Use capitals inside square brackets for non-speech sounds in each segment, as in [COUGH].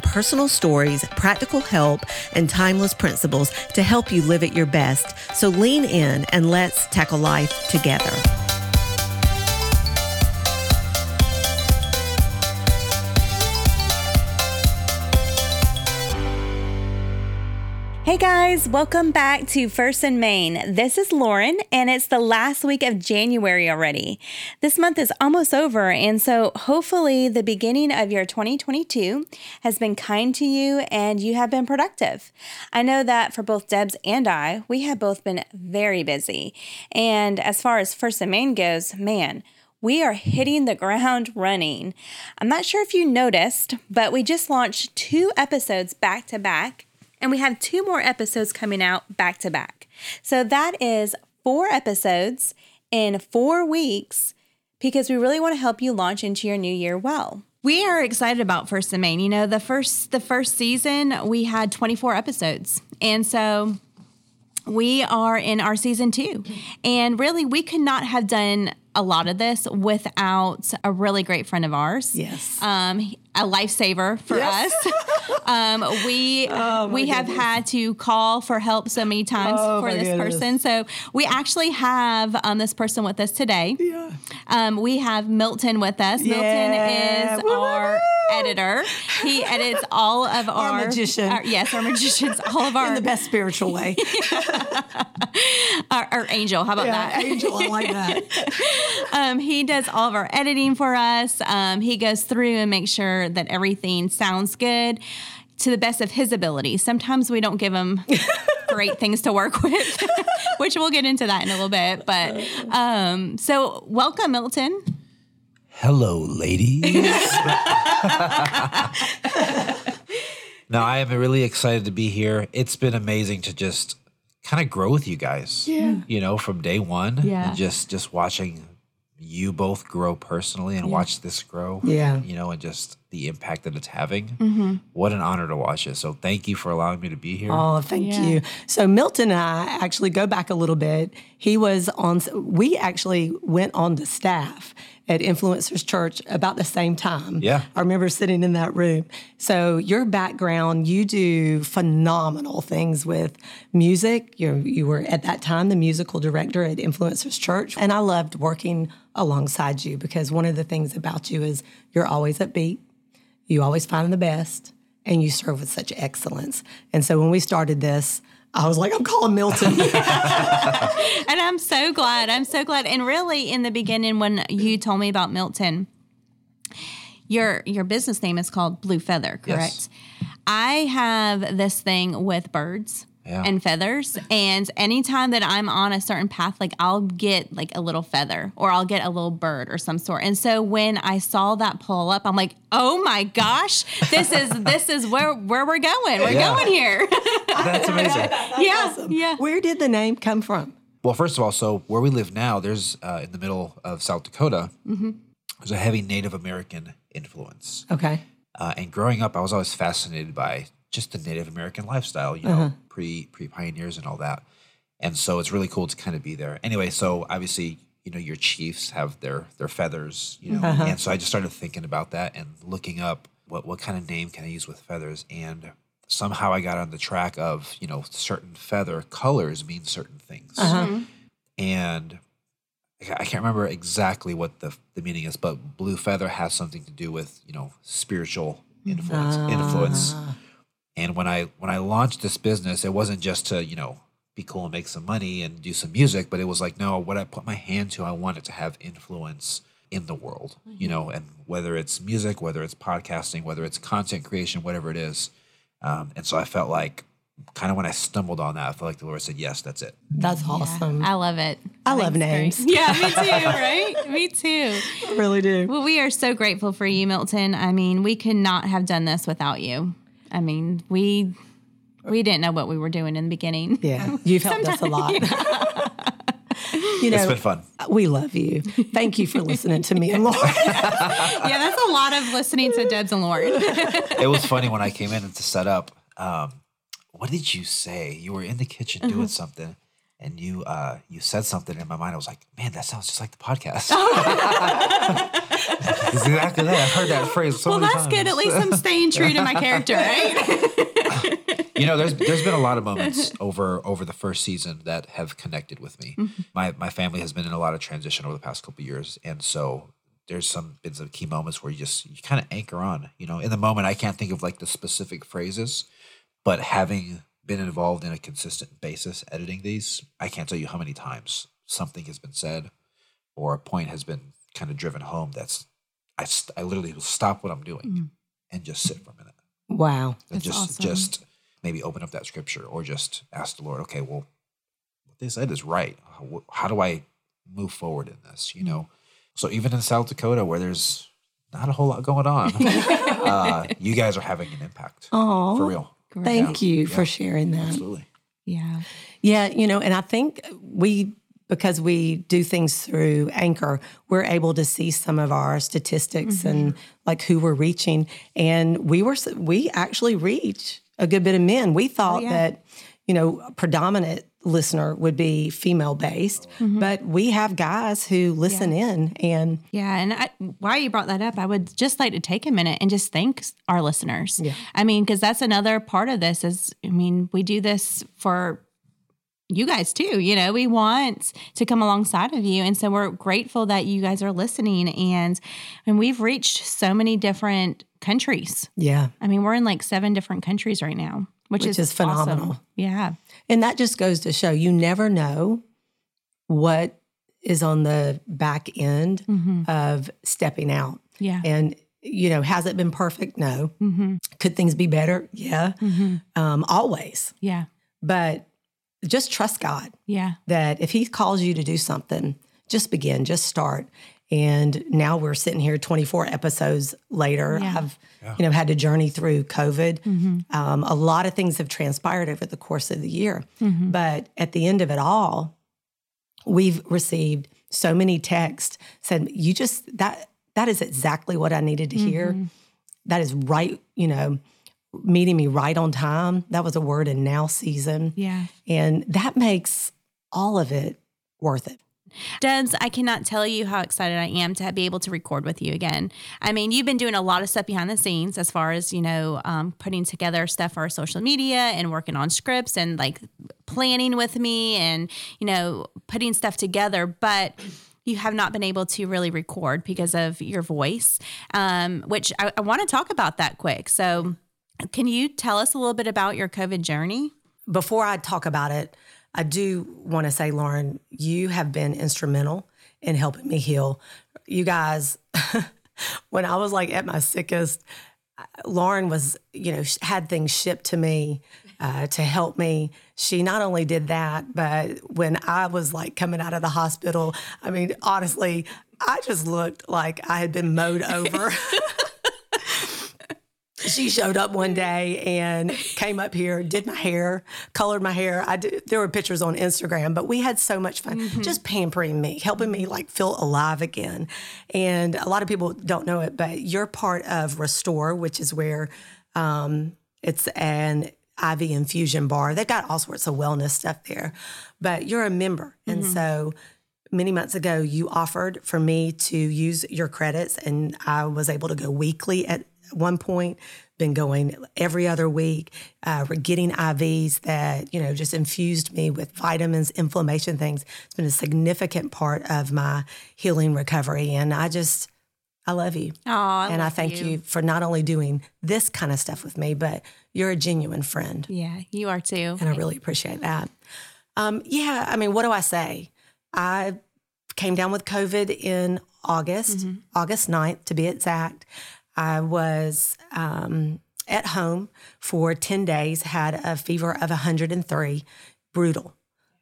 personal stories, practical help, and timeless principles to help you live at your best. So lean in and let's tackle life together. Hey guys, welcome back to First and Main. This is Lauren, and it's the last week of January already. This month is almost over, and so hopefully the beginning of your 2022 has been kind to you and you have been productive. I know that for both Debs and I, we have both been very busy. And as far as First and Main goes, man, we are hitting the ground running. I'm not sure if you noticed, but we just launched two episodes back to back and we have two more episodes coming out back to back. So that is four episodes in four weeks because we really want to help you launch into your new year well. We are excited about First and Main. You know, the first the first season we had 24 episodes. And so we are in our season 2. And really we could not have done a lot of this without a really great friend of ours. Yes. Um, a lifesaver for Yes. us. [LAUGHS] um, we Oh, we have goodness. had to call for help so many times Oh, for this goodness. person. So we actually have um, this person with us today. Yeah. Um, we have Milton with us. Yeah. Milton is Woo, woo, our editor. He edits all of our, magician. our- yes, our magicians. All of [LAUGHS] our In the best spiritual way. [LAUGHS] our, our angel. How about that? Angel, I like that. Um, he does all of our editing for us. Um, he goes through and makes sure that everything sounds good to the best of his ability. Sometimes we don't give him [LAUGHS] great things to work with, [LAUGHS] which we'll get into that in a little bit. But um, so, welcome, Milton. Hello, ladies. [LAUGHS] no, I am really excited to be here. It's been amazing to just kind of grow with you guys. Yeah. You know, from day one. Yeah. And just just watching you both grow personally and watch this grow. Yeah. You know, and just the impact that it's having. Mm-hmm. What an honor to watch it. So thank you for allowing me to be here. Oh, thank Yeah. you. So Milton and I actually go back a little bit. He was on. We actually went on to staff at Influencers Church about the same time. Yeah. I remember sitting in that room. So your background, you do phenomenal things with music. You you were at that time the musical director at Influencers Church, and I loved working alongside you because one of the things about you is you're always upbeat. You always find the best and you serve with such excellence. And so when we started this, I was like, I'm calling Milton. [LAUGHS] [LAUGHS] And I'm so glad. I'm so glad. And really, in the beginning, when you told me about Milton, your your business name is called Blue Feather, correct? Yes. I have this thing with birds. Yeah. And feathers, and anytime that I'm on a certain path, like I'll get like a little feather, or I'll get a little bird, or some sort. And so when I saw that pull up, I'm like, "Oh my gosh, this is [LAUGHS] this is where where we're going. We're Yeah. going here." [LAUGHS] That's amazing. yeah, yeah. Where did the name come from? Well, first of all, so where we live now, there's uh, in the middle of South Dakota, there's a heavy Native American influence. Okay. Uh, and growing up, I was always fascinated by just the Native American lifestyle, you know, uh-huh. pre pre pioneers and all that. And so it's really cool to kind of be there. Anyway, so obviously, you know, your chiefs have their their feathers, you know, uh-huh. and so I just started thinking about that and looking up what what kind of name can I use with feathers, and somehow I got on the track of you know certain feather colors mean certain things, uh-huh. mm-hmm. and I ca- I can't remember exactly what the the meaning is, but blue feather has something to do with you know spiritual influence. Ah. Influence. And when I when I launched this business, it wasn't just to you know be cool and make some money and do some music, but it was like no, what I put my hand to, I wanted to have influence in the world, you know, and whether it's music, whether it's podcasting, whether it's content creation, whatever it is. Um, and so I felt like kind of when I stumbled on that, I felt like the Lord said, "Yes, that's it." That's awesome. I love it. I love names. great. Yeah, me [LAUGHS] too, right? me too. I really do. Well, we are so grateful for you, Milton. I mean, we could not have done this without you. I mean, we we didn't know what we were doing in the beginning. Yeah, you've helped us a lot. [LAUGHS] you It's know, been fun. we love you. Thank you for listening to me and Lauren. [LAUGHS] yeah, that's a lot of listening to Debs and Lauren. It was funny when I came in to set up. Um, what did you say? You were in the kitchen doing something, and you uh, you said something in my mind. I was like, "Man, that sounds just like the podcast." [LAUGHS] [LAUGHS] exactly that. I've heard that phrase so well, many that's times. good. At least I'm staying true to my character, [LAUGHS] right? [LAUGHS] you know, there's there's been a lot of moments over over the first season that have connected with me. Mm-hmm. My my family has been in a lot of transition over the past couple of years, and so there's some been some key moments where you just you kind of anchor on. You know, in the moment, I can't think of like the specific phrases, but having been involved in a consistent basis editing these, I can't tell you how many times something has been said or a point has been kind of driven home. That's I st- I literally will stop what I'm doing and just sit for a minute Wow. and That's just awesome. just maybe open up that scripture or just ask the Lord, okay, well, what they said is right. How, how do I move forward in this? You know, so even in South Dakota where there's not a whole lot going on, [LAUGHS] uh, you guys are having an impact Oh, for real. Thank Yeah. you Yeah. for sharing that. Absolutely. Yeah. Yeah, you know, and I think we because we do things through Anchor, we're able to see some of our statistics and mm-hmm. like who we're reaching. And we were we actually reach a good bit of men. We oh, thought yeah. that you know predominant listener would be female based, mm-hmm. but we have guys who listen in and Yeah, and I, while you brought that up, I would just like to take a minute and just thank our listeners. Yeah. I mean, because that's another part of this is, I mean, we do this for you guys too. You know, we want to come alongside of you, and so we're grateful that you guys are listening. And and we've reached so many different countries. yeah, I mean, we're in like seven different countries right now, which, Which is, is phenomenal. awesome. Yeah, And that just goes to show you never know what is on the back end of stepping out. yeah, And, you know, has it been perfect? No. hmm Could things be better? Yeah. hmm Um, always. yeah, But just trust God yeah. that if He calls you to do something, just begin, just start. And now we're sitting here 24 episodes later. Yeah. I've, you know, had to journey through COVID. Mm-hmm. Um, a lot of things have transpired over the course of the year. Mm-hmm. But at the end of it all, we've received so many texts said, you just, that, that is exactly what I needed to hear. Mm-hmm. That is right, you know, meeting me right on time. That was a word in now season. Yeah. And that makes all of it worth it. Debs, I cannot tell you how excited I am to be able to record with you again. I mean, you've been doing a lot of stuff behind the scenes as far as, you know, um, putting together stuff for our social media and working on scripts and like planning with me and, you know, putting stuff together. But you have not been able to really record because of your voice, um, which I, I want to talk about that quick. So, can you tell us a little bit about your COVID journey? Before I talk about it, I do want to say, Lauren, you have been instrumental in helping me heal. You guys, [LAUGHS] when I was like at my sickest, Lauren was, you know, had things shipped to me uh, to help me. She not only did that, but when I was like coming out of the hospital, I mean, honestly, I just looked like I had been mowed over. [LAUGHS] [LAUGHS] she showed up one day and came up here, did my hair, colored my hair. I did, there were pictures on Instagram, but we had so much fun just pampering me, helping me like feel alive again. And a lot of people don't know it, but you're part of Restore, which is where um, it's an IV infusion bar. They've got all sorts of wellness stuff there, but you're a member. And so many months ago, you offered for me to use your credits, and I was able to go weekly at one point. Been going every other week, uh, getting IVs that you know just infused me with vitamins, inflammation things. It's been a significant part of my healing recovery, and I just I love you, Oh, and I thank you. for not only doing this kind of stuff with me, but you're a genuine friend Yeah, you are too. and I really appreciate that. Um, yeah, I mean, what do I say? I came down with COVID in August, August 9th to be exact. I was um, at home for 10 days, had a fever of 103, brutal.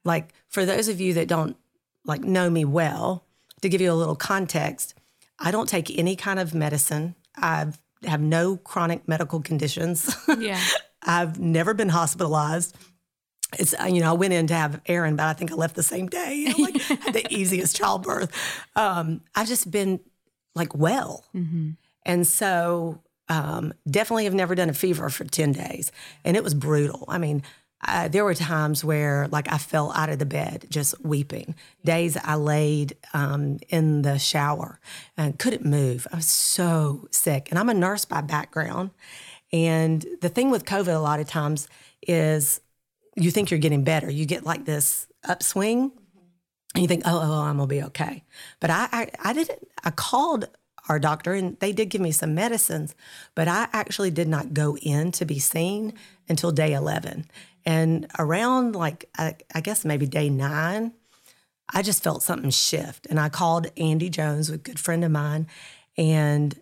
Like for those of you that don't like know me well, to give you a little context, I don't take any kind of medicine. I have no chronic medical conditions. [LAUGHS] Yeah. I've never been hospitalized. It's uh, you know I went in to have Aaron, but I think I left the same day. You know, like the [LAUGHS] easiest childbirth. Um, I've just been like well, and so um, definitely have never done a fever for ten days, and it was brutal. I mean. There were times where, like, I fell out of the bed just weeping. Days I laid um, in the shower and couldn't move. I was so sick, and I'm a nurse by background. And the thing with COVID, a lot of times, is you think you're getting better. You get like this upswing, and you think, "Oh, oh, I'm gonna be okay." But I, I, I didn't. I called our doctor, and they did give me some medicines, but I actually did not go in to be seen until day eleven. And around like I, I guess maybe day nine, I just felt something shift, and I called Andy Jones, a good friend of mine, and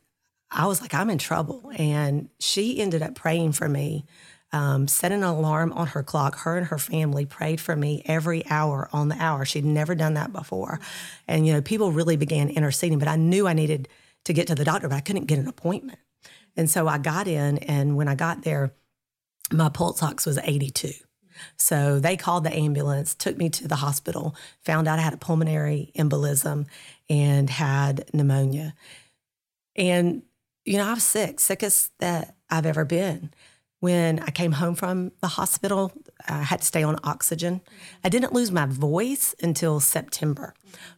I was like, I'm in trouble. And she ended up praying for me, um, set an alarm on her clock. Her and her family prayed for me every hour on the hour. She'd never done that before. And, you know, people really began interceding, but I knew I needed to get to the doctor, but I couldn't get an appointment. And so I got in, and when I got there, my pulse ox was 82. So they called the ambulance, took me to the hospital, found out I had a pulmonary embolism and had pneumonia. And, you know, I was sick, sickest that I've ever been. When I came home from the hospital, I had to stay on oxygen. I didn't lose my voice until September,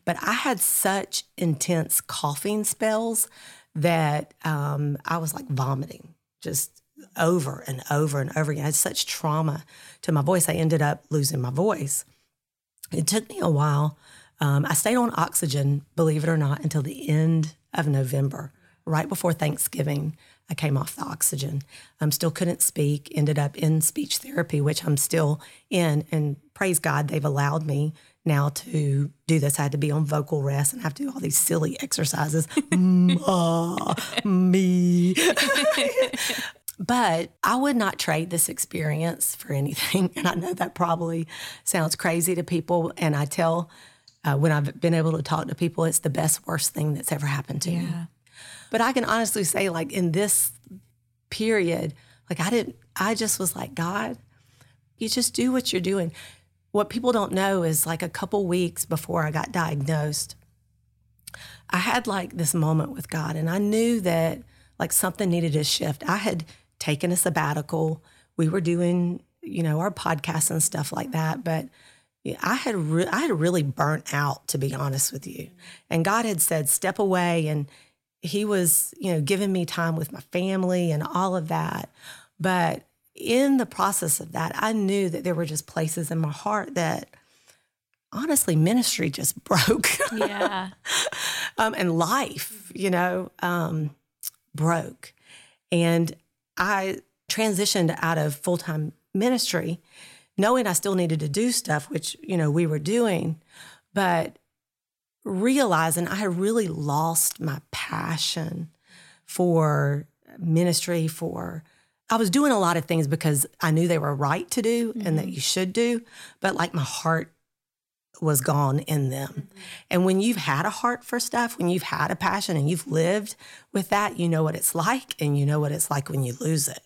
but I had such intense coughing spells that um, I was like vomiting just over and over and over again. I had such trauma to my voice, I ended up losing my voice. It took me a while. Um, I stayed on oxygen, believe it or not, until the end of November, right before Thanksgiving. I came off the oxygen. I um, still couldn't speak, ended up in speech therapy, which I'm still in. And praise God, they've allowed me now to do this. I had to be on vocal rest and have to do all these silly exercises. [LAUGHS] Me. [LAUGHS] But I would not trade this experience for anything. And I know that probably sounds crazy to people. And I tell uh, when I've been able to talk to people, it's the best, worst thing that's ever happened to me. But I can honestly say, like, in this period, like, I didn't, I just was like, God, you just do what you're doing. What people don't know is like a couple weeks before I got diagnosed, I had like this moment with God, and I knew that like something needed to shift. I had taken a sabbatical. We were doing, you know, our podcasts and stuff like that, but I had re- I had really burnt out to be honest with you. And God had said step away and he was, you know, giving me time with my family and all of that. But in the process of that, I knew that there were just places in my heart that honestly ministry just [LAUGHS] broke. Yeah. [LAUGHS] um, and life, you know, um, broke. And I transitioned out of full time ministry, knowing I still needed to do stuff, which, you know, we were doing, but realizing I had really lost my passion for ministry, for I was doing a lot of things because I knew they were right to do and that mm-hmm. you should do, but like my heart was gone in them. Mm-hmm. And when you've had a heart for stuff, when you've had a passion and you've lived with that, you know what it's like and you know what it's like when you lose it.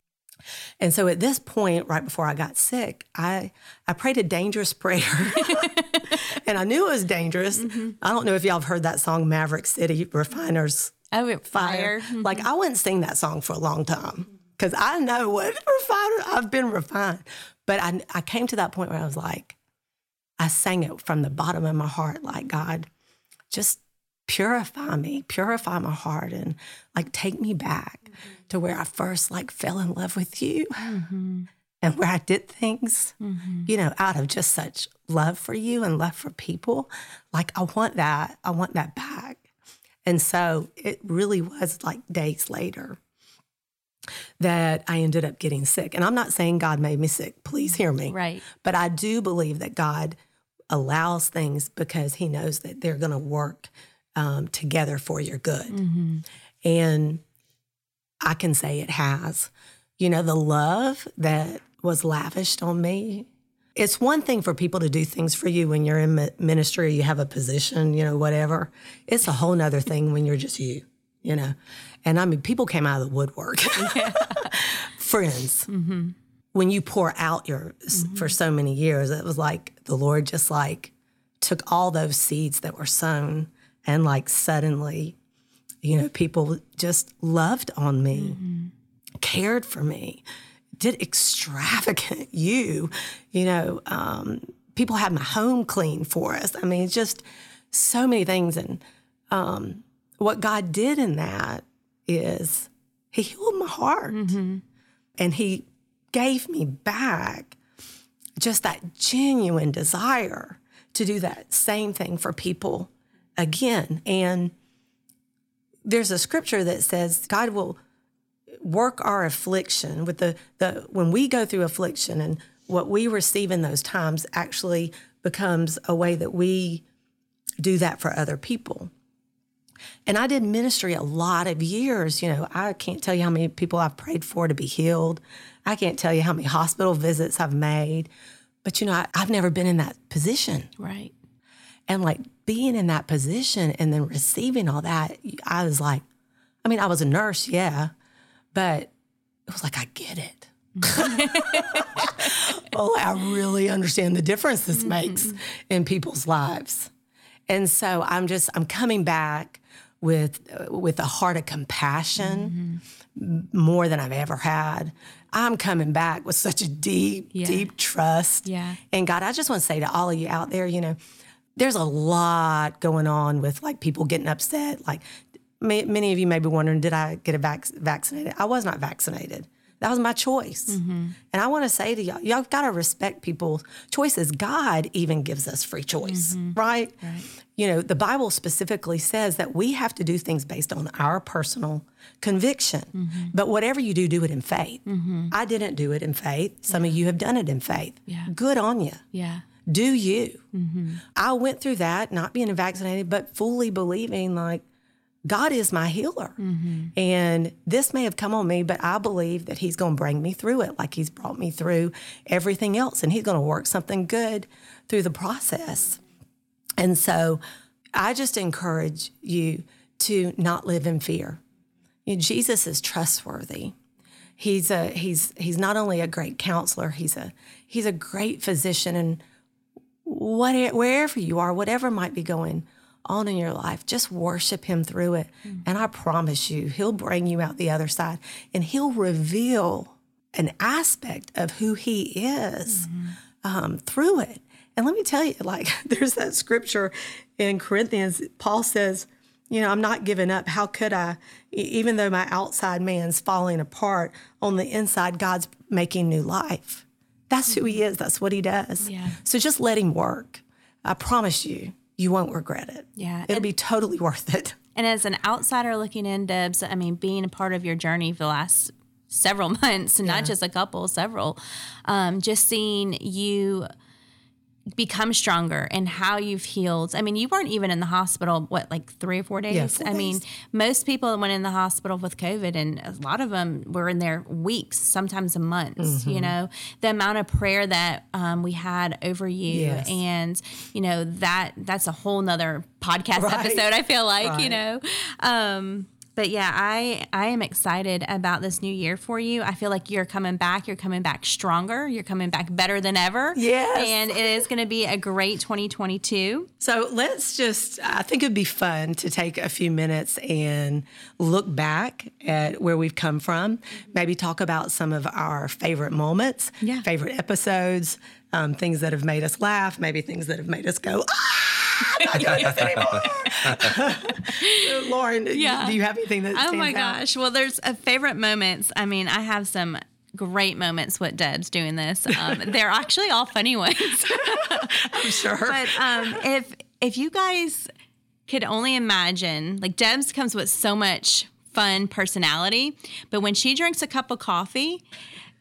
And so at this point, right before I got sick, I I prayed a dangerous prayer. [LAUGHS] and I knew it was dangerous. Mm-hmm. I don't know if y'all have heard that song Maverick City Refiners Oh, it- Fire. fire. Mm-hmm. Like I wouldn't sing that song for a long time because I know what [LAUGHS] refiner I've been refined. But I I came to that point where I was like, I sang it from the bottom of my heart, like God, just purify me, purify my heart, and like take me back mm-hmm. to where I first like fell in love with you, mm-hmm. and where I did things, mm-hmm. you know, out of just such love for you and love for people. Like I want that, I want that back. And so it really was like days later that I ended up getting sick. And I'm not saying God made me sick. Please hear me. Right. But I do believe that God allows things because He knows that they're going to work um, together for your good. Mm-hmm. And I can say it has. you know, the love that was lavished on me. It's one thing for people to do things for you when you're in ministry, you have a position, you know, whatever. It's a whole nother thing when you're just you, you know. And I mean, people came out of the woodwork, [LAUGHS] [LAUGHS] friends. Mm-hmm. When you pour out your mm-hmm. for so many years, it was like the Lord just like took all those seeds that were sown and like suddenly, you know, people just loved on me cared for me, did extravagant [LAUGHS] you, you know, um, people had my home cleaned for us. I mean, just so many things. And um, what God did in that is He healed my heart and He gave me back just that genuine desire to do that same thing for people again. And there's a scripture that says God will work our affliction with the the when we go through affliction and what we receive in those times actually becomes a way that we do that for other people. And I did ministry a lot of years. You know, I can't tell you how many people I've prayed for to be healed. I can't tell you how many hospital visits I've made. But, you know, I, I've never been in that position. Right. And like being in that position and then receiving all that, I was like, I mean, I was a nurse, yeah, but it was like, I get it. [LAUGHS] oh, I really understand the difference this mm-hmm. makes in people's lives. And so I'm just, I'm coming back with, uh, with a heart of compassion mm-hmm. m- more than I've ever had. I'm coming back with such a deep, Yeah. deep trust. Yeah. And God, I just want to say to all of you out there, you know, there's a lot going on with like people getting upset. Like ma- many of you may be wondering, did I get a vac- vaccinated? I was not vaccinated. That was my choice. Mm-hmm. And I want to say to y'all, y'all got to respect people's choices. God even gives us free choice, mm-hmm. right? You know, the Bible specifically says that we have to do things based on our personal conviction. Mm-hmm. But whatever you do, do it in faith. I didn't do it in faith. Some of you have done it in faith. Yeah. Good on you Yeah. Do you. Mm-hmm. I went through that, not being vaccinated, but fully believing like God is my healer. Mm-hmm. And this may have come on me, but I believe that He's going to bring me through it like He's brought me through everything else. And He's going to work something good through the process. And so I just encourage you to not live in fear. You know, Jesus is trustworthy. He's a he's he's not only a great counselor, he's a he's a great physician and what wherever you are, whatever might be going on in your life, just worship him through it. And I promise you, he'll bring you out the other side and he'll reveal an aspect of who he is um, through it. And let me tell you, like, [LAUGHS] there's that scripture in Corinthians, Paul says, you know, I'm not giving up. How could I? Even though my outside man's falling apart, on the inside, God's making new life. That's who he is. That's what he does. Yeah. So just let him work. I promise you, you won't regret it. Yeah. It'll be totally worth it. And as an outsider looking in, Debs, I mean, being a part of your journey for the last several [LAUGHS] months, and not just a couple, several, um, just seeing you become stronger and how you've healed. I mean, you weren't even in the hospital, what, like three or four days? Yeah, four I mean, most people went in the hospital with COVID, and a lot of them were in there weeks, sometimes months. Mm-hmm. You know, the amount of prayer that um, we had over you, Yes. and you know that that's a whole nother podcast Right. episode. I feel like you know. Um, but yeah, I I am excited about this new year for you. I feel like you're coming back. You're coming back stronger. You're coming back better than ever. Yes. and it is going to be a great 2022. So let's just, I think it'd be fun to take a few minutes and look back at where we've come from, maybe talk about some of our favorite moments, Yeah. favorite episodes, um, things that have made us laugh, maybe things that have made us go, ah, I'm not doing this anymore. [LAUGHS] Lauren, Yeah. do you have anything that Oh stands my out? gosh! Well, there's a favorite moments. I mean, I have some great moments with Debs doing this. Um, [LAUGHS] they're actually all funny ones. [LAUGHS] I'm sure. But um, if if you guys could only imagine, like Debs comes with so much fun personality, but when she drinks a cup of coffee,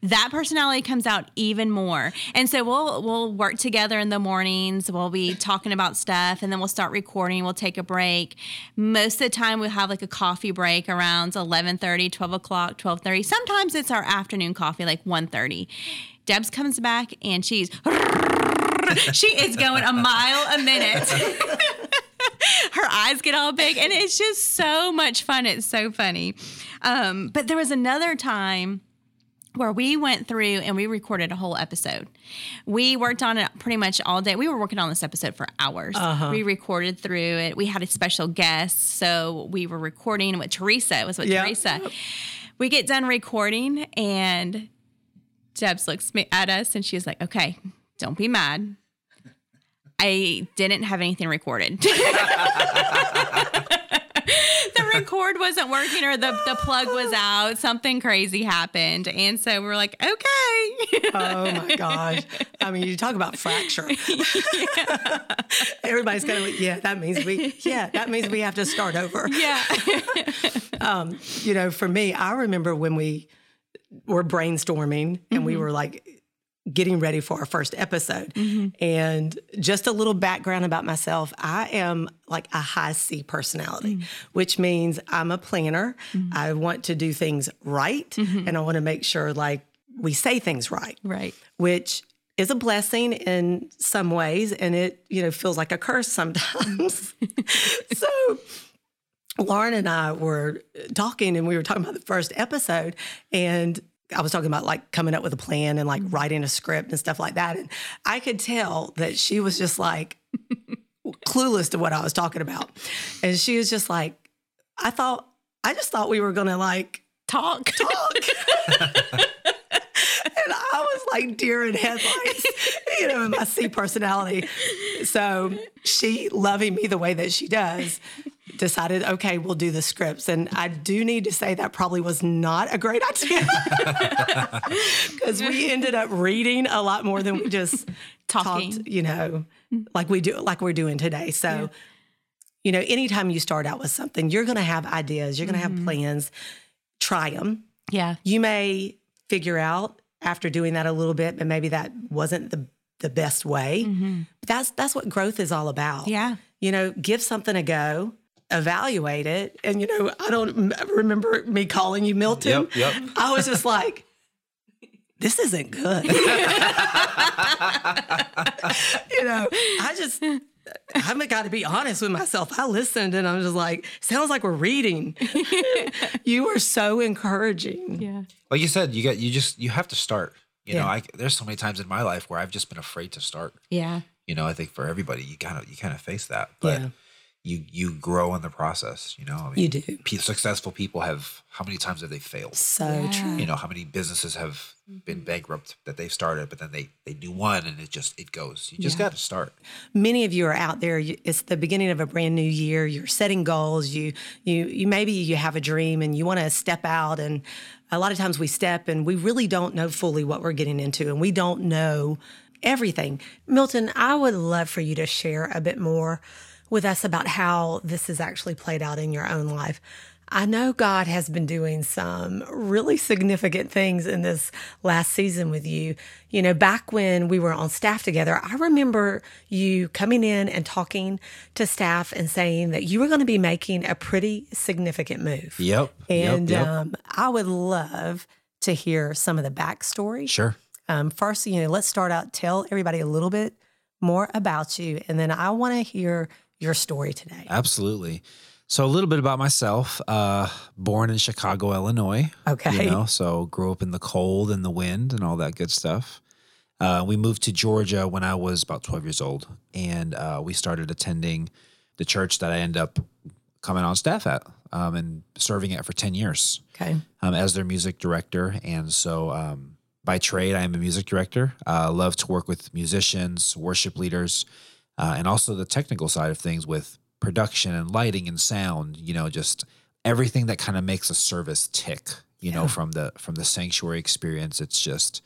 that personality comes out even more. And so we'll we'll work together in the mornings. We'll be talking about stuff and then we'll start recording. We'll take a break. Most of the time we'll have like a coffee break around 11 30, 12 o'clock, 12 30. Sometimes it's our afternoon coffee, like 1 30. Debs comes back and she's [LAUGHS] she is going a mile a minute. [LAUGHS] Her eyes get all big, and it's just so much fun. It's so funny. Um, but there was another time where we went through and we recorded a whole episode. We worked on it pretty much all day. We were working on this episode for hours. Uh-huh. We recorded through it. We had a special guest, so we were recording with Teresa. It was with Yeah. Teresa. We get done recording, and Debs looks at us and she's like, "Okay, don't be mad. I didn't have anything recorded." [LAUGHS] [LAUGHS] the record wasn't working or the, the plug was [LAUGHS] out. Something crazy happened. And so we're like, okay. Oh my gosh. I mean, you talk about fracture. [LAUGHS] [LAUGHS] Everybody's kind of, yeah, that means we, yeah, that means we have to start over. yeah. Um, you know, for me, I remember when we were brainstorming and we mm-hmm. were like getting ready for our first episode. Mm-hmm. And just a little background about myself I am like a high C personality, mm. which means I'm a planner. Mm-hmm. I want to do things right mm-hmm. and I want to make sure like we say things right. Right. which is a blessing in some ways and it you know feels like a curse sometimes [LAUGHS] [LAUGHS] so lauren and i were talking and we were talking about the first episode and i was talking about like coming up with a plan and like writing a script and stuff like that and i could tell that she was just like [LAUGHS] clueless to what i was talking about and she was just like i thought i just thought we were gonna like Talk. talk. [LAUGHS] I was like deer in headlights, [LAUGHS] you know, in my C personality. So she, loving me the way that she does, decided, okay, we'll do the scripts. And I do need to say that probably was not a great idea [LAUGHS] because we ended up reading a lot more than we just [LAUGHS] Talking. talked, you know, like we do, like we're doing today. So, you know, anytime you start out with something, you're going to have ideas, you're going to have mm-hmm. plans, try them Yeah. you may figure out after doing that a little bit, but maybe that wasn't the the best way. Mm-hmm. But that's that's what growth is all about. Yeah. You know, give something a go, evaluate it, and you know, I don't remember me calling you Milton. Yep, yep. I was just like, this isn't good. [LAUGHS] you know, I just. I've got to be honest with myself. I listened and I'm just like, sounds like we're reading. [LAUGHS] you were so encouraging. Yeah. Like you said, you get you just you have to start. You know, Yeah. I there's so many times in my life where I've just been afraid to start. Yeah. You know, I think for everybody, you kind of you kind of face that, but Yeah. You you grow in the process. You know, I mean, You do. pe- successful people have how many times have they failed? So Yeah. true. You know, how many businesses have been mm-hmm. bankrupt that they've started, but then they they do one and it just it goes. You just Yeah. got to start. Many of you are out there. It's the beginning of a brand new year. You're setting goals. You you you maybe you have a dream and you want to step out. And a lot of times we step and we really don't know fully what we're getting into, and we don't know everything. Milton, I would love for you to share a bit more with us about how this has actually played out in your own life. I know God has been doing some really significant things in this last season with you. You know, back when we were on staff together, I remember you coming in and talking to staff and saying that you were going to be making a pretty significant move. Yep. And yep, yep. Um, I would love to hear some of the backstory. sure. Um, first, you know, let's start out. Tell everybody a little bit more about you, and then I want to hear your story today. Absolutely. So a little bit about myself. Uh, born in Chicago, Illinois. Okay. You know, so grew up in the cold and the wind and all that good stuff. Uh, we moved to Georgia when I was about 12 years old, and uh, we started attending the church that I end up coming on staff at um, and serving at for 10 years Okay. um, as their music director. And so, um, by trade, I am a music director. Uh, love to work with musicians, worship leaders, uh, and also the technical side of things with production and lighting and sound. You know, just everything that kind of makes a service tick. You know, from the from the sanctuary experience, it's just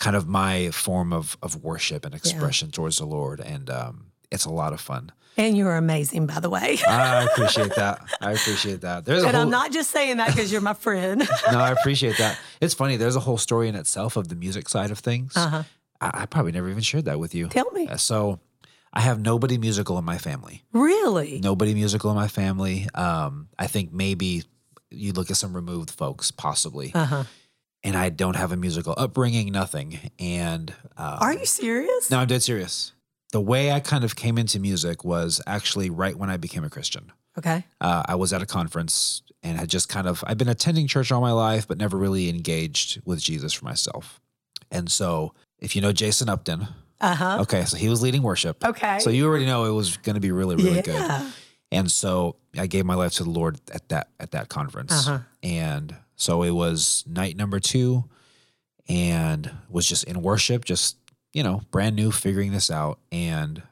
kind of my form of of worship and expression towards the Lord, and um, it's a lot of fun. And you're amazing, by the way. I [LAUGHS] appreciate that. I appreciate that. There's a and whole, I'm not just saying that because you're my friend. [LAUGHS] no, I appreciate that. It's funny. There's a whole story in itself of the music side of things. Uh-huh. I, I probably never even shared that with you. Tell me. Uh, So, I have nobody musical in my family. really? Nobody musical in my family. Um, I think maybe you look at some removed folks, possibly. Uh-huh. And I don't have a musical upbringing, nothing. And uh, Are you serious? no, I'm dead serious. The way I kind of came into music was actually right when I became a Christian. Okay. uh, I was at a conference and had just kind of I've been attending church all my life, but never really engaged with Jesus for myself. And so, if you know Jason Upton, Uh huh. okay, so he was leading worship. Okay. so you already know it was going to be really, really good. Yeah. And so I gave my life to the Lord at that at that conference. Uh-huh. And so it was night number two, and was just in worship, just you know, brand new, figuring this out. And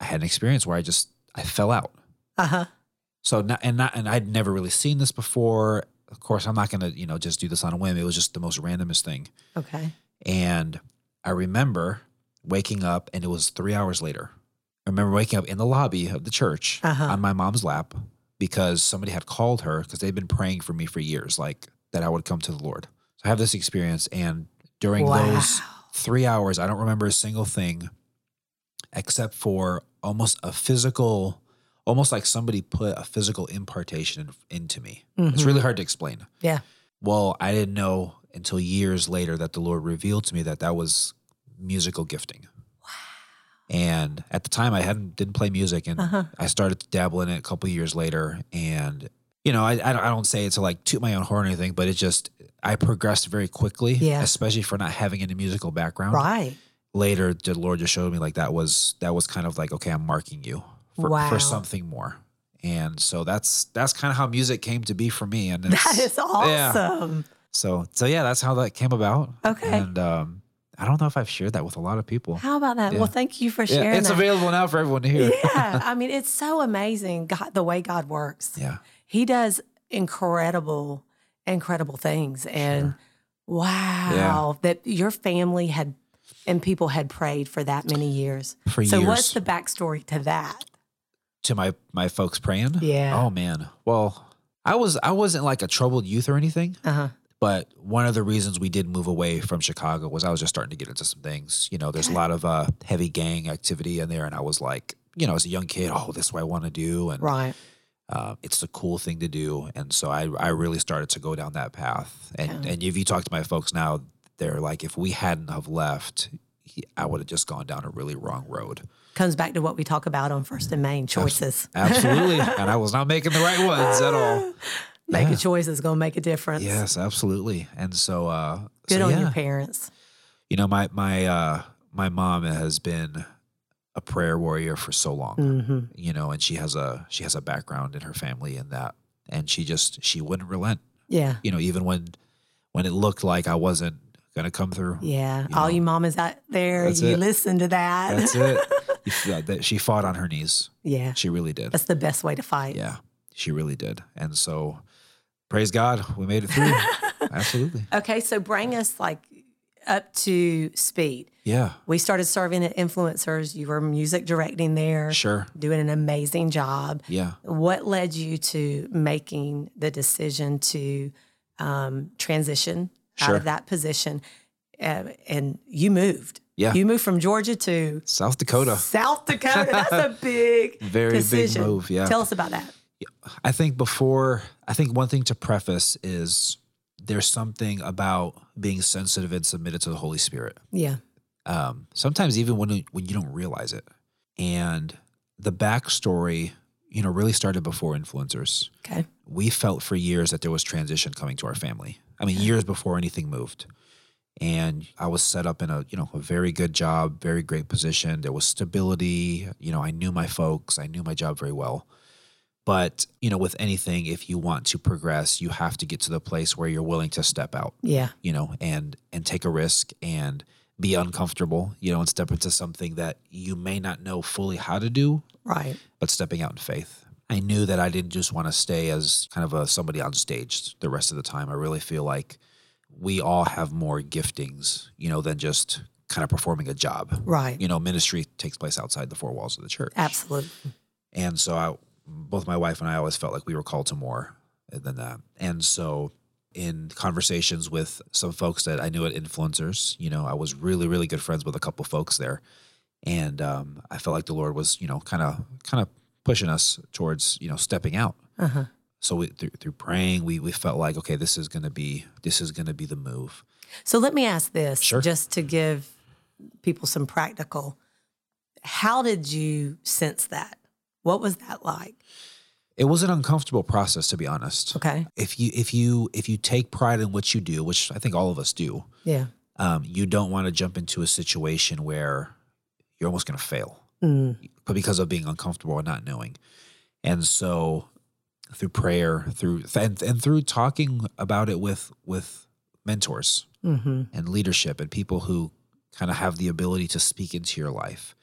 I had an experience where I just I fell out. Uh huh. So not, and not and I'd never really seen this before. Of course, I'm not gonna you know just do this on a whim. It was just the most randomest thing. Okay. And I remember waking up, and it was three hours later. I remember waking up in the lobby of the church Uh-huh. on my mom's lap because somebody had called her because they'd been praying for me for years, like that I would come to the Lord. So I have this experience, and during Wow. those three hours, I don't remember a single thing except for almost a physical, almost like somebody put a physical impartation in, into me. It's really hard to explain. Yeah. Well, I didn't know until years later that the Lord revealed to me that that was musical gifting. And at the time, I hadn't didn't play music, and Uh-huh. I started to dabble in it a couple years later. And you know, I I don't, say it to like toot my own horn or anything, but it just I progressed very quickly, Yeah. especially for not having any musical background. Right. Later, the Lord just showed me like that was that was kind of like okay, I'm marking you for, Wow. for something more. And so that's that's kind of how music came to be for me. And [LAUGHS] That is yeah. awesome. so so yeah, that's how that came about. Okay. And um, I don't know if I've shared that with a lot of people. How about that? Yeah. Well, thank you for Yeah, sharing it's that. available now for everyone to hear. yeah. [LAUGHS] I mean, it's so amazing God, the way God works. Yeah. He does incredible, incredible things. And wow, that your family had and people had prayed for that many years. For years. so years. what's the backstory to that? To my my folks praying. Yeah. Oh man. Well, I was I wasn't like a troubled youth or anything. Uh-huh. But one of the reasons we did move away from Chicago was I was just starting to get into some things. You know, there's a lot of uh, heavy gang activity in there, and I was like, you know, as a young kid, oh, this is what I want to do, and Right. uh, it's the cool thing to do. And so I, I really started to go down that path. And and if you talk to my folks now, they're like, if we hadn't have left, he, I would have just gone down a really wrong road. Comes back to what we talk about on First and Main choices. Absolutely, [LAUGHS] and I was not making the right ones at all. Making choice that's going to make a difference. Yes, absolutely. And so, uh, Good so on yeah. your parents. you know my my uh my mom has been a prayer warrior for so long Mm-hmm. you know and she has a she has a background in her family in that and she just she wouldn't relent Yeah. you know even when when it looked like i wasn't gonna come through Yeah. You All know. you mamas out there, you it. listen to that. that's it [LAUGHS] that she fought on her knees yeah. she really did That's the best way to fight. yeah she really did and so praise god we made it through [LAUGHS] absolutely Okay, so bring us like up to speed. yeah We started serving at influencers. You were music directing there, sure doing an amazing job. yeah What led you to making the decision to um, transition out of that position? Uh, and you moved. Yeah. You moved from Georgia to south dakota South Dakota. That's a [LAUGHS] big, Very big decision. move, yeah. Tell us about that. I think before, I think one thing to preface is there's something about being sensitive and submitted to the Holy Spirit. Yeah. Um, sometimes even when when you don't realize it, and the backstory, you know, really started before influencers. Okay. We felt for years that there was transition coming to our family. I mean, years before anything moved. And I was set up in a, you know, a very good job, very great position. There was stability. You know, I knew my folks. I knew my job very well. But, you know, with anything, if you want to progress, you have to get to the place where you're willing to step out, Yeah. you know, and and take a risk and be uncomfortable, you know, and step into something that you may not know fully how to do, Right. but stepping out in faith. I knew that I didn't just want to stay as kind of a somebody on stage the rest of the time. I really feel like we all have more giftings, you know, than just kind of performing a job. Right. You know, ministry takes place outside the four walls of the church. Absolutely. And so I, both my wife and I always felt like we were called to more than that. And so in conversations with some folks that I knew at influencers, you know, I was really, really good friends with a couple folks there. And um, I felt like the Lord was, you know, kind of, kind of pushing us towards, you know, stepping out. Uh-huh. So we, through, through praying, we, we felt like, okay, this is going to be, this is going to be the move. So let me ask this, Sure. just to give people some practical. How did you sense that? What was that like? It was an uncomfortable process, to be honest. Okay. If you, if you, if you take pride in what you do, which I think all of us do, Yeah. um, you don't want to jump into a situation where you're almost going to fail, Mm. but because of being uncomfortable and not knowing. And so, through prayer, through and, and through talking about it with with mentors hmm and leadership and people who kind of have the ability to speak into your life,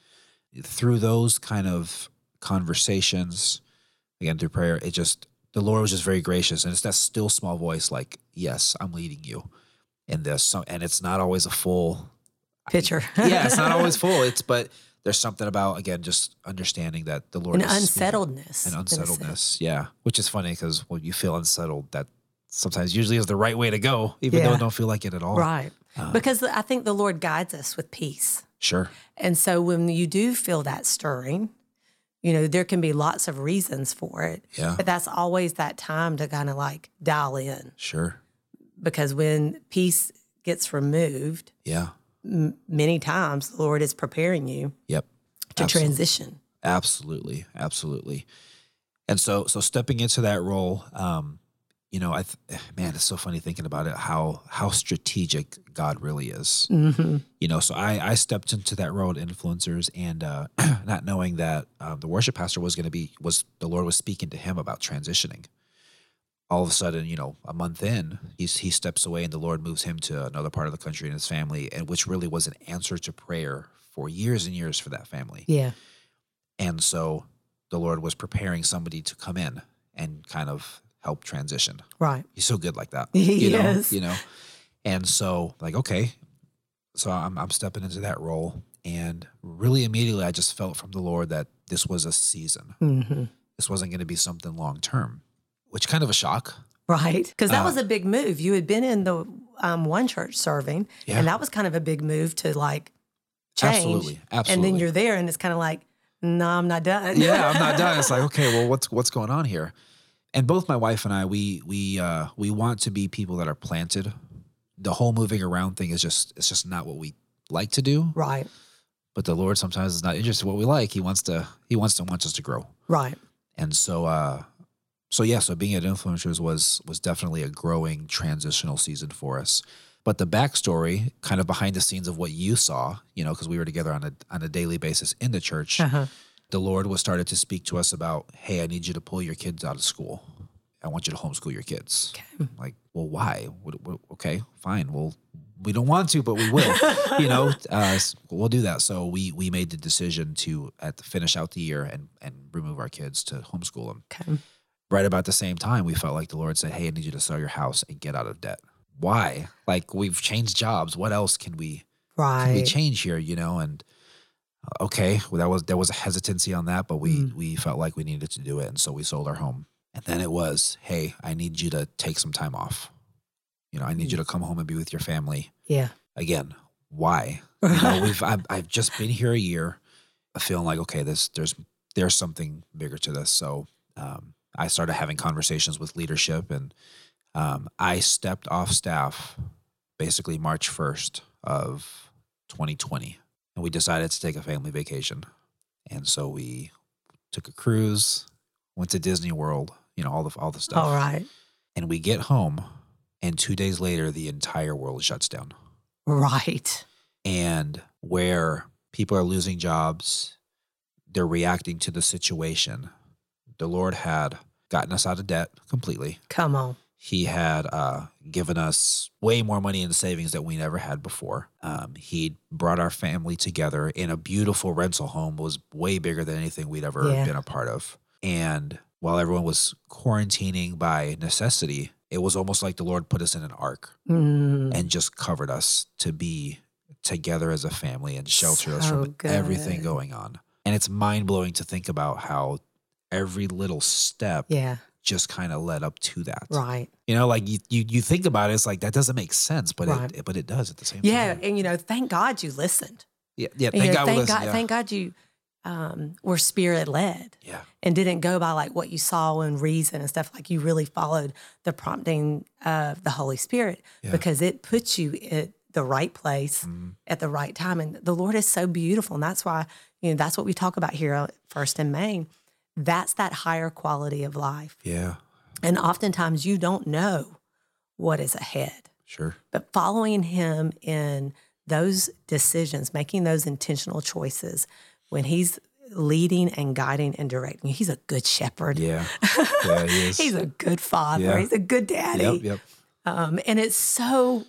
through those kind of conversations, again through prayer, it just the Lord was just very gracious, and it's that still small voice, like, "Yes, I'm leading you in this," so, and it's not always a full Picture. yeah, it's not always [LAUGHS] full. It's but there's something about again just understanding that the Lord An unsettledness. and in unsettledness. Yeah, which is funny because when you feel unsettled, that sometimes usually is the right way to go, even though Yeah. it don't feel like it at all. Right. Uh. because I think the Lord guides us with peace. Sure. And so when you do feel that stirring, you know, there can be lots of reasons for it. Yeah. But that's always that time to kind of like dial in Sure. because when peace gets removed, Yeah. m- many times the Lord is preparing you Yep. to Absolutely. transition. Absolutely, absolutely. And so, so stepping into that role, um, you know, I th- man, it's so funny thinking about it. How how strategic God really is. Mm-hmm. You know, so I I stepped into that role at influencers, and uh, [CLEARS THROAT] not knowing that um, the worship pastor was going to be was the Lord was speaking to him about transitioning. All of a sudden, you know, a month in, he's he steps away, and the Lord moves him to another part of the country and his family, and which really was an answer to prayer for years and years for that family. Yeah. And so the Lord was preparing somebody to come in and kind of help transition. Right. He's so good like that. [LAUGHS] He you know, is. you know. And so like, okay. So I'm I'm stepping into that role. And really immediately I just felt from the Lord that this was a season. hmm This wasn't going to be something long term, which kind of a shock. Right. Because that Uh, was a big move. You had been in the um, one church serving, Yeah. and that was kind of a big move to like change. Absolutely. Absolutely. And then you're there, and it's kind of like, no, I'm not done. yeah, I'm not done. [LAUGHS] It's like, okay, well, what's what's going on here? And both my wife and I, we we uh, we want to be people that are planted. The whole moving around thing is just it's just not what we like to do. right. But the Lord sometimes is not interested in what we like. He wants to He wants to wants us to grow. Right. And so uh so yeah, so being at influencers was was definitely a growing transitional season for us. But the backstory, kind of behind the scenes of what you saw, you know, because we were together on a on a daily basis in the church Uh-huh. The Lord was started to speak to us about, hey, I need you to pull your kids out of school. I want you to homeschool your kids. Okay. Like, well, why? What, what, okay, fine. Well, we don't want to, but we will. [LAUGHS] you know, uh, we'll do that. So we we made the decision to at the finish out the year and and remove our kids to homeschool them. Okay. Right about the same time, we felt like the Lord said, "Hey, I need you to sell your house and get out of debt." Why? Like we've changed jobs. What else can we Right. can we change here you know and okay well, that was there was a hesitancy on that but we Mm. we felt like we needed to do it and so we sold our home. And then it was hey i need you to take some time off. You know i need you to come home and be with your family. Yeah. again why? You know [LAUGHS] we've I've, I've just been here a year feeling like okay this there's there's something bigger to this. So um, i started having conversations with leadership and um, i stepped off staff basically march 1st of 2020 and we decided to take a family vacation and so we took a cruise went to disney world you know all the all the stuff All right. and we get home and two days later the entire world shuts down Right. and where people are losing jobs, they're reacting to the situation. The Lord had gotten us out of debt completely. Come on. He had uh, given us way more money in savings that we never had before. Um, he brought our family together in a beautiful rental home, was way bigger than anything we'd ever Yeah. been a part of. And while everyone was quarantining by necessity, it was almost like the Lord put us in an ark Mm. and just covered us to be together as a family and shelter us So from everything going on. And it's mind blowing to think about how every little step Yeah. Just kind of led up to that. Right. You know, like you, you you think about it, it's like that doesn't make sense, but Right. it but it does at the same Yeah. time. Yeah. And, you know, thank God you listened. Yeah. Yeah. You Thank know, God. thank God, yeah. thank God you um, were spirit led yeah. and didn't go by like what you saw and reason and stuff. Like you really followed the prompting of the Holy Spirit Yeah. because it puts you at the right place Mhm. at the right time. And the Lord is so beautiful. And that's why, you know, that's what we talk about here First and Main. That's that higher quality of life. Yeah. And oftentimes you don't know what is ahead. Sure. But following him in those decisions, making those intentional choices when he's leading and guiding and directing he's a good shepherd. Yeah. [LAUGHS] Yeah. He is. He's a good father. Yeah. He's a good daddy. Yep. Yep. Um, and it's so,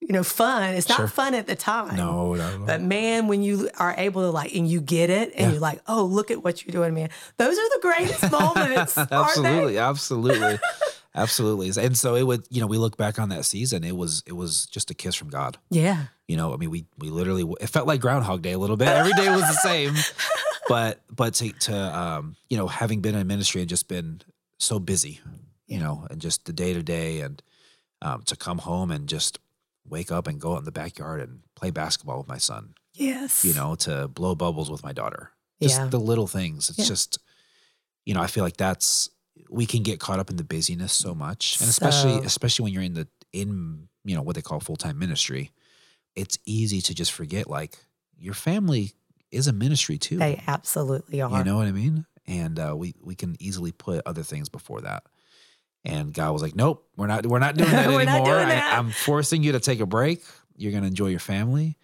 you know, fun. It's not Sure. fun at the time. No. No. no. But man, when you are able to like, and you get it, and Yeah. you're like, oh, look at what you're doing, man. Those are the greatest [LAUGHS] moments. absolutely [LAUGHS] absolutely absolutely and so it would you know we look back on that season it was it was just a kiss from god Yeah. you know i mean we we literally it felt like groundhog day a little bit every day was the same [LAUGHS] but but to to um you know having been in ministry and just been so busy you know and just the day to day and um to come home and just wake up and go out in the backyard and play basketball with my son Yes. you know, to blow bubbles with my daughter. Just Yeah. the little things. It's Yeah. just, you know, I feel like that's we can get caught up in the busyness so much, and especially So- especially when you're in the in you know what they call full time ministry. It's easy to just forget like your family is a ministry too. They absolutely are. You know what I mean? And uh, we we can easily put other things before that. And God was like, "Nope, we're not we're not doing that [LAUGHS] anymore. doing that. I, I'm forcing you to take a break. You're gonna enjoy your family."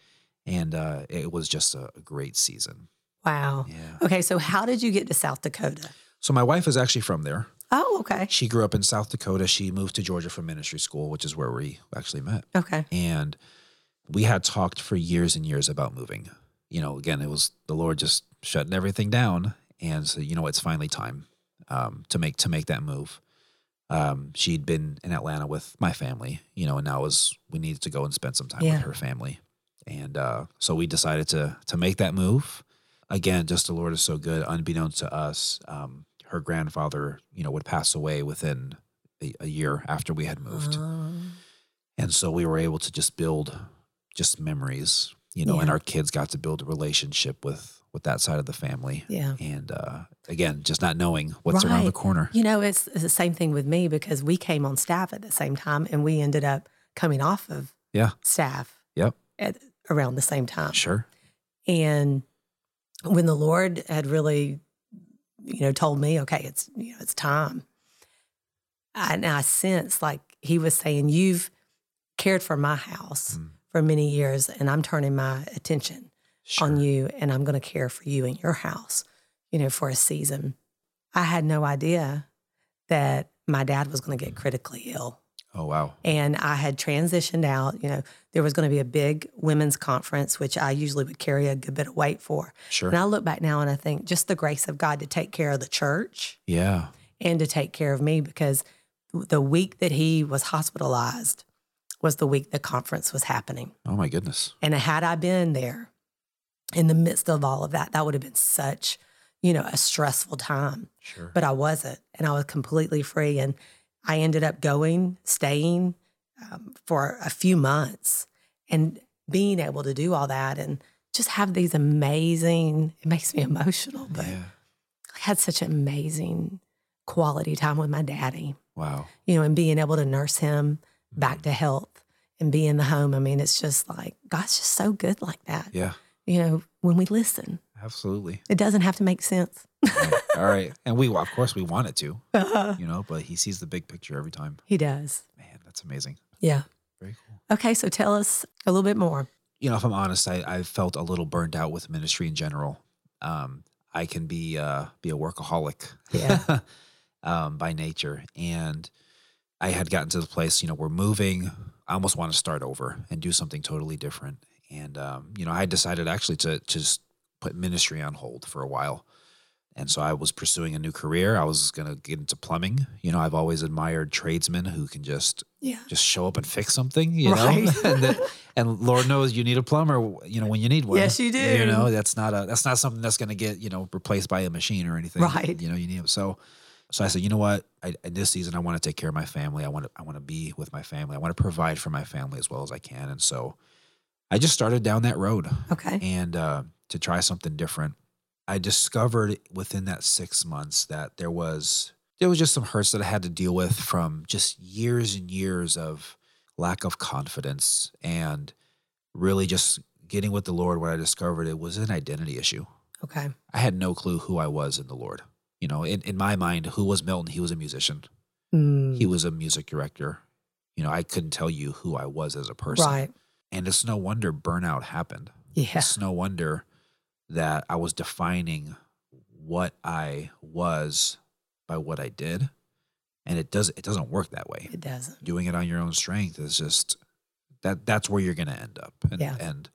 And uh, it was just a, a great season. Wow. Yeah. Okay, so how did you get to South Dakota? So my wife is actually from there. Oh, okay. She grew up in South Dakota. She moved to Georgia for ministry school, which is where we actually met. Okay. And we had talked for years and years about moving. You know, again, it was the Lord just shutting everything down, and so you know, it's finally time um, to make to make that move. Um, she'd been in Atlanta with my family, you know, and now was we needed to go and spend some time Yeah. with her family, and uh, so we decided to to make that move. Again, just the Lord is so good. Unbeknownst to us, um, her grandfather, you know, would pass away within a, a year after we had moved. Um, And so we were able to just build just memories, you know, and our kids got to build a relationship with with that side of the family. yeah. And uh, again, just not knowing what's around the corner. You know, it's, it's the same thing with me because we came on staff at the same time and we ended up coming off of Yeah. staff Yep. at around the same time. Sure. And when the Lord had really, you know, told me, okay, it's you know, it's time. I, and I sensed like He was saying, "You've cared for my house Mm. for many years, and I'm turning my attention Sure. on you, and I'm going to care for you in your house, you know, for a season." I had no idea that my dad was going to get critically ill Oh wow. and I had transitioned out. You know, there was going to be a big women's conference, which I usually would carry a good bit of weight for. Sure. And I look back now and I think just the grace of God to take care of the church yeah. and to take care of me because the week that he was hospitalized was the week the conference was happening. Oh my goodness. And had I been there in the midst of all of that, that would have been such, you know, a stressful time Sure. but I wasn't, and I was completely free. And I ended up going, staying um, for a few months, and being able to do all that, and just have these amazing. It makes me emotional, but yeah. I had such amazing quality time with my daddy. Wow. You know, and being able to nurse him back to health and be in the home. I mean, it's just like God's just so good like that. Yeah. You know, when we listen, Absolutely. it doesn't have to make sense. All right. And we of course we want it to, Uh-huh. you know, but he sees the big picture every time. He does. Man, that's amazing. Yeah. Very cool. Okay, so tell us a little bit more. you know, if I'm honest, I, I felt a little burned out with ministry in general. Um, I can be uh, be a workaholic, Yeah. [LAUGHS] um, by nature, and I had gotten to the place, you know, we're moving. I almost want to start over and do something totally different. And um, you know, I decided actually to to just put ministry on hold for a while. and so I was pursuing a new career. I was going to get into plumbing. You know, I've always admired tradesmen who can just Yeah. just show up and fix something. You Right. know, [LAUGHS] and, that, [LAUGHS] and Lord knows you need a plumber. You know, when you need one. Yes, you do. You know, that's not a that's not something that's going to get you know replaced by a machine or anything. Right. You know, you need them. so. So I said, you know what? I, in this season, I want to take care of my family. I want to I want to be with my family. I want to provide for my family as well as I can. And so, I just started down that road Okay. and uh, to try something different. I discovered within that six months that there was there was just some hurts that I had to deal with from just years and years of lack of confidence and really just getting with the Lord. What I discovered it was an identity issue. Okay. I had no clue who I was in the Lord. You know, in, in my mind, who was Milton? He was a musician. Mm, He was a music director. You know, I couldn't tell you who I was as a person. right. And it's no wonder burnout happened. Yeah. It's no wonder that I was defining what I was by what I did. And it does it doesn't work that way. It doesn't. Doing it on your own strength is just that that's where you're gonna end up. And Yeah. and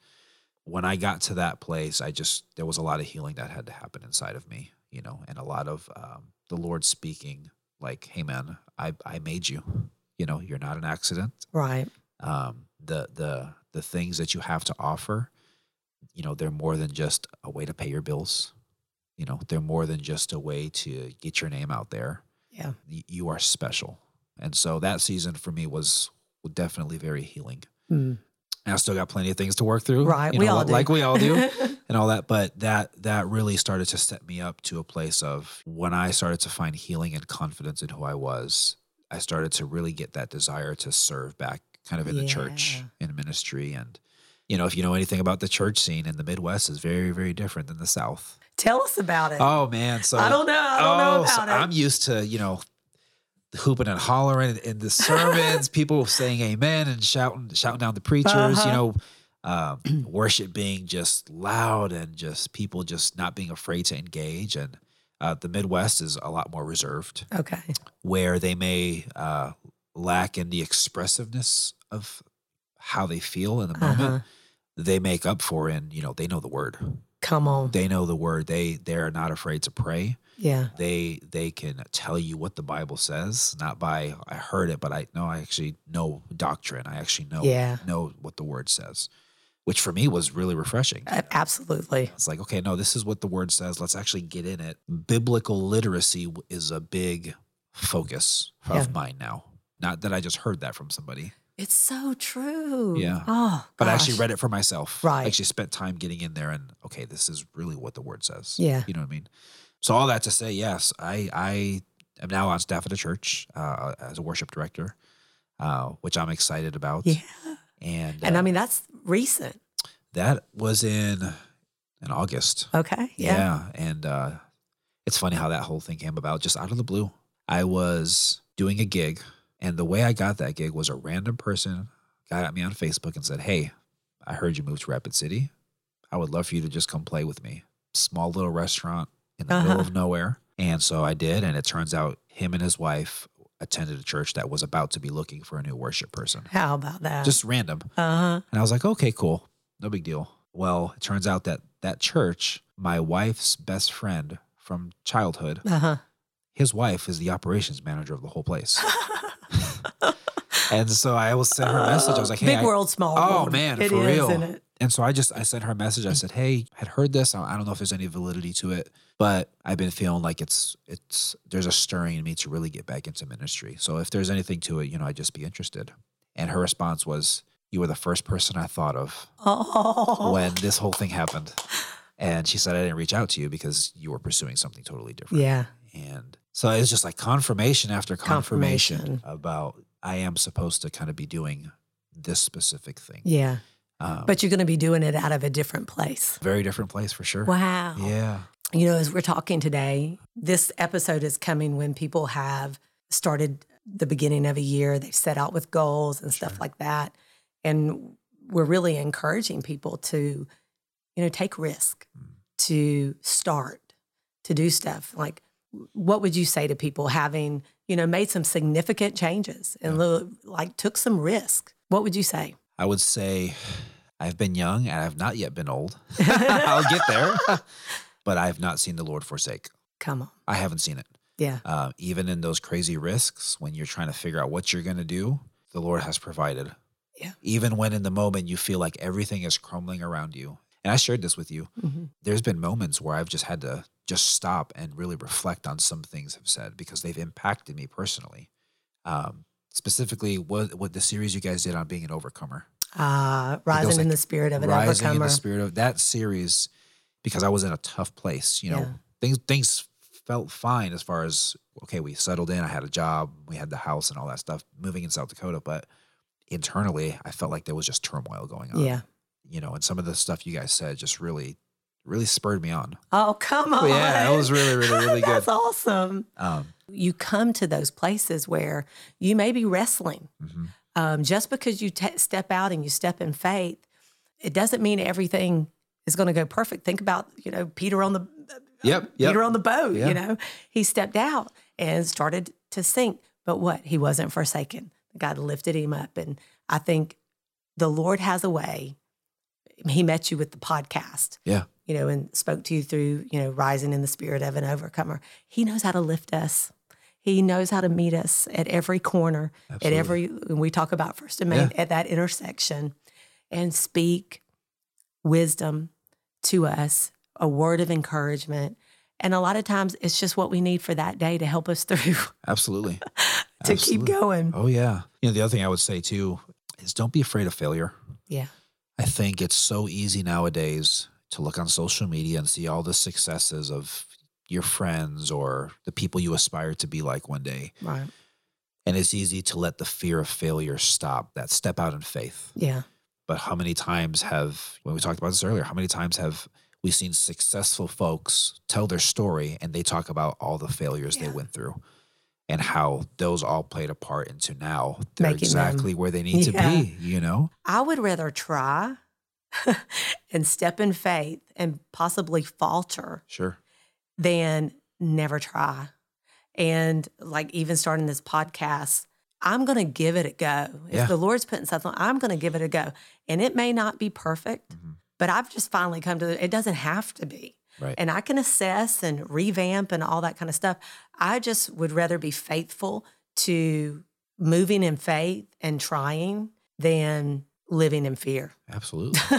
when I got to that place, I just there was a lot of healing that had to happen inside of me, you know, and a lot of um, the Lord speaking like, "Hey, man, I I made you. You know, you're not an accident Right. um, the the the things that you have to offer you know they're more than just a way to pay your bills you know they're more than just a way to get your name out there Yeah. You are special and so that season for me was definitely very healing Mm. and i still got plenty of things to work through Right, you we know, all do. like we all do [LAUGHS] and all that but that that really started to set me up to a place of when i started to find healing and confidence in who i was i started to really get that desire to serve back kind of in the church in ministry and you know if you know anything about the church scene in the midwest is very very different than the south Tell us about it. oh man so I don't know. I don't know oh, so about it. i'm used to you know hooping and hollering in the [LAUGHS] sermons people saying amen and shouting shouting down the preachers Uh-huh. you know um, worship being just loud and just people just not being afraid to engage and uh, the midwest is a lot more reserved Okay. where they may uh, lack in the expressiveness of how they feel in the moment Uh-huh. they make up for in you know they know the word Come on. they know the word they they're not afraid to pray Yeah. they they can tell you what the bible says not by i heard it but i know i actually know doctrine i actually know Yeah. know what the word says which for me was really refreshing A- Absolutely. it's like okay no this is what the word says let's actually get in it biblical literacy is a big focus of Yeah. mine now not that i just heard that from somebody It's so true. Yeah. Oh, but i actually read it for myself Right. I actually spent time getting in there and okay this is really what the word says Yeah. you know what i mean so all that to say yes i i am now on staff at a church uh, as a worship director uh, which i'm excited about Yeah. and And I uh, mean, that's recent. that was in in august Okay. Yeah. yeah. And uh, it's funny how that whole thing came about just out of the blue. I was doing a gig, and the way I got that gig was a random person got at me on Facebook and said, Hey, I heard you moved to Rapid City. I would love for you to just come play with me. Small little restaurant in the middle Uh-huh. of nowhere. And so I did. And it turns out him and his wife attended a church that was about to be looking for a new worship person. How about that? Just random. uh huh. And I was like, okay, cool. No big deal. Well, it turns out that that church, my wife's best friend from childhood, Uh huh. his wife is the operations manager of the whole place. [LAUGHS] and so I was sent her a message. I was like, uh, hey, big I- world, small Oh world. man, It for is, real. And so I just I sent her a message. I said, "Hey, I had heard this. I I don't know if there's any validity to it, but I've been feeling like it's it's there's a stirring in me to really get back into ministry. So if there's anything to it, you know, I'd just be interested." And her response was, "You were the first person I thought of Oh. when this whole thing happened." And she said, "I didn't reach out to you because you were pursuing something totally different." Yeah. And so it's just like confirmation after confirmation, Confirmation. about I am supposed to kind of be doing this specific thing. Yeah. Um, But you're going to be doing it out of a different place. very different place for sure. Wow. Yeah. You know, as we're talking today, this episode is coming when people have started the beginning of a year, they've set out with goals and stuff like that. And we're really encouraging people to, you know, take risk, to start, to do stuff. Like, what would you say to people having, you know, made some significant changes and li- like took some risk? What would you say? I would say I've been young and I've not yet been old. [LAUGHS] [LAUGHS] I'll get there. but I have not seen the Lord forsake. Come on. I haven't seen it. Yeah. Uh, even in those crazy risks, when you're trying to figure out what you're going to do, the Lord has provided. Yeah. Even when in the moment you feel like everything is crumbling around you. And I shared this with you. Mm-hmm. There's been moments where I've just had to just stop and really reflect on some things I've said because they've impacted me personally. Um, specifically, what what the series you guys did on being an overcomer, Uh, rising in the spirit of an rising overcomer. in the spirit of that series, because I was in a tough place. You know, Yeah. things things felt fine as far as okay, we settled in. I had a job, we had the house and all that stuff, moving in South Dakota, but internally, I felt like there was just turmoil going on. yeah. you know, and some of the stuff you guys said just really, really spurred me on. Oh, come on. Yeah, it was really, really, really [LAUGHS] good. That's awesome. Um, You come to those places where you may be wrestling. mhm. Um, just because you te- step out and you step in faith, it doesn't mean everything is going to go perfect. Think about, you know, Peter on the Yep, yep. Peter on the boat, Yeah. you know. He stepped out and started to sink. But what? He wasn't forsaken. God lifted him up. And I think the Lord has a way. He met you with the podcast, Yeah, you know, and spoke to you through, you know, rising in the spirit of an overcomer. He knows how to lift us. He knows how to meet us at every corner, Absolutely. at every, when we talk about First and Main, at that intersection and speak wisdom to us, a word of encouragement. And a lot of times it's just what we need for that day to help us [LAUGHS] through absolutely. [LAUGHS] to keep going. Oh yeah. You know, the other thing I would say too is don't be afraid of failure. Yeah. I think it's so easy nowadays to look on social media and see all the successes of your friends or the people you aspire to be like one day. Right. And it's easy to let the fear of failure stop that step out in faith. Yeah. But how many times have, when we talked about this earlier, how many times have we seen successful folks tell their story and they talk about all the failures they went through and how those all played a part into now they're Making them- exactly where they need Yeah. to be, you know? I would rather try [LAUGHS] and step in faith and possibly falter Sure. than never try. And like even starting this podcast, I'm going to give it a go. If Yeah. the Lord's putting something, I'm going to give it a go. And it may not be perfect, Mhm. but I've just finally come to the, it doesn't have to be. Right. And I can assess and revamp and all that kind of stuff. I just would rather be faithful to moving in faith and trying than living in fear. Absolutely. [LAUGHS]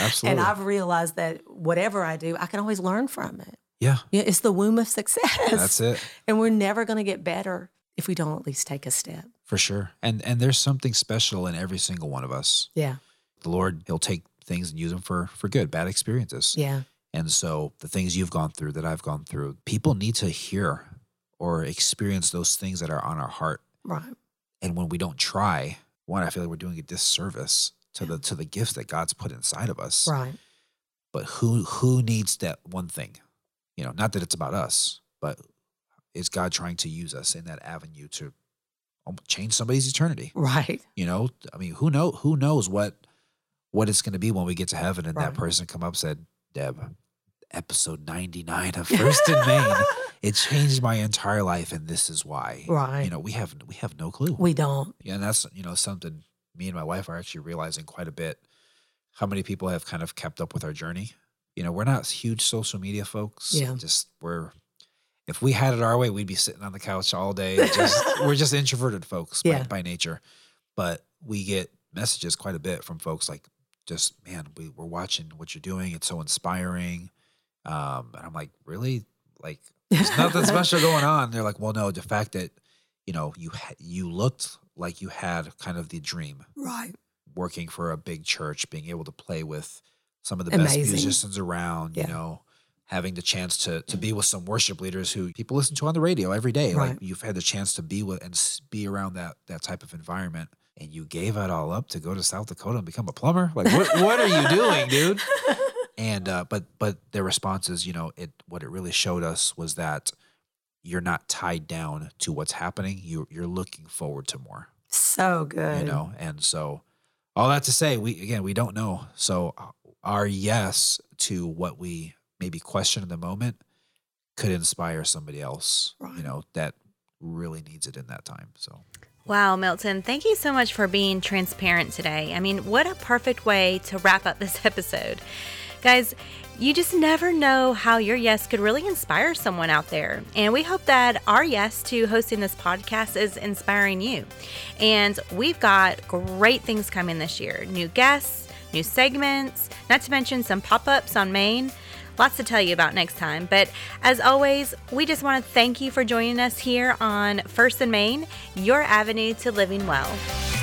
Absolutely. and I've realized that whatever I do, I can always learn from it. yeah. Yeah, it's the womb of success. That's it. And we're never going to get better if we don't at least take a step. For sure. And and there's something special in every single one of us. Yeah. The Lord, He'll take things and use them for for good, bad experiences. Yeah. And so the things you've gone through that I've gone through, people need to hear or experience those things that are on our heart. Right. And when we don't try, one, I feel like we're doing a disservice to the to the gifts that God's put inside of us. Right. But who who needs that one thing? You know, not that it's about us, but is God trying to use us in that avenue to um, change somebody's eternity? Right. You know, I mean, who know who knows what what it's going to be when we get to heaven and Right. that person come up said, "Deb, episode 99 of [LAUGHS] First and Main, it changed my entire life and this is why." Right. You know, we have we have no clue. We don't. Yeah, and that's you know something me and my wife are actually realizing quite a bit. How many people have kind of kept up with our journey? You know, we're not huge social media folks. Yeah. Just we're if we had it our way, we'd be sitting on the couch all day. Just [LAUGHS] we're just introverted folks Yeah. by, by nature. But we get messages quite a bit from folks like just man, we, we're watching what you're doing. It's so inspiring. Um, and I'm like, really? Like there's nothing [LAUGHS] special going on. They're like, well, no, the fact that you know you ha- you looked like you had kind of the dream Right. working for a big church, being able to play with some of the best musicians around, you know, having the chance to to be with some worship leaders who people listen to on the radio every day. Like you've had the chance to be with and be around that that type of environment. And you gave it all up to go to South Dakota and become a plumber? Like what what are you doing, dude? [LAUGHS] And uh, but but their response is, you know, it what it really showed us was that you're not tied down to what's happening. You you're looking forward to more So good. you know and so all that to say we again we don't know so uh, our yes to what we maybe question in the moment could inspire somebody else you know that really needs it in that time so Wow, Milton, thank you so much for being transparent today. I mean, what a perfect way to wrap up this [LAUGHS] episode. Guys, you just never know how your yes could really inspire someone out there. And we hope that our yes to hosting this podcast is inspiring you. And we've got great things coming this year new guests, new segments, not to mention some pop ups on Main. Lots to tell you about next time. But as always, we just want to thank you for joining us here on First and Main, your avenue to living well.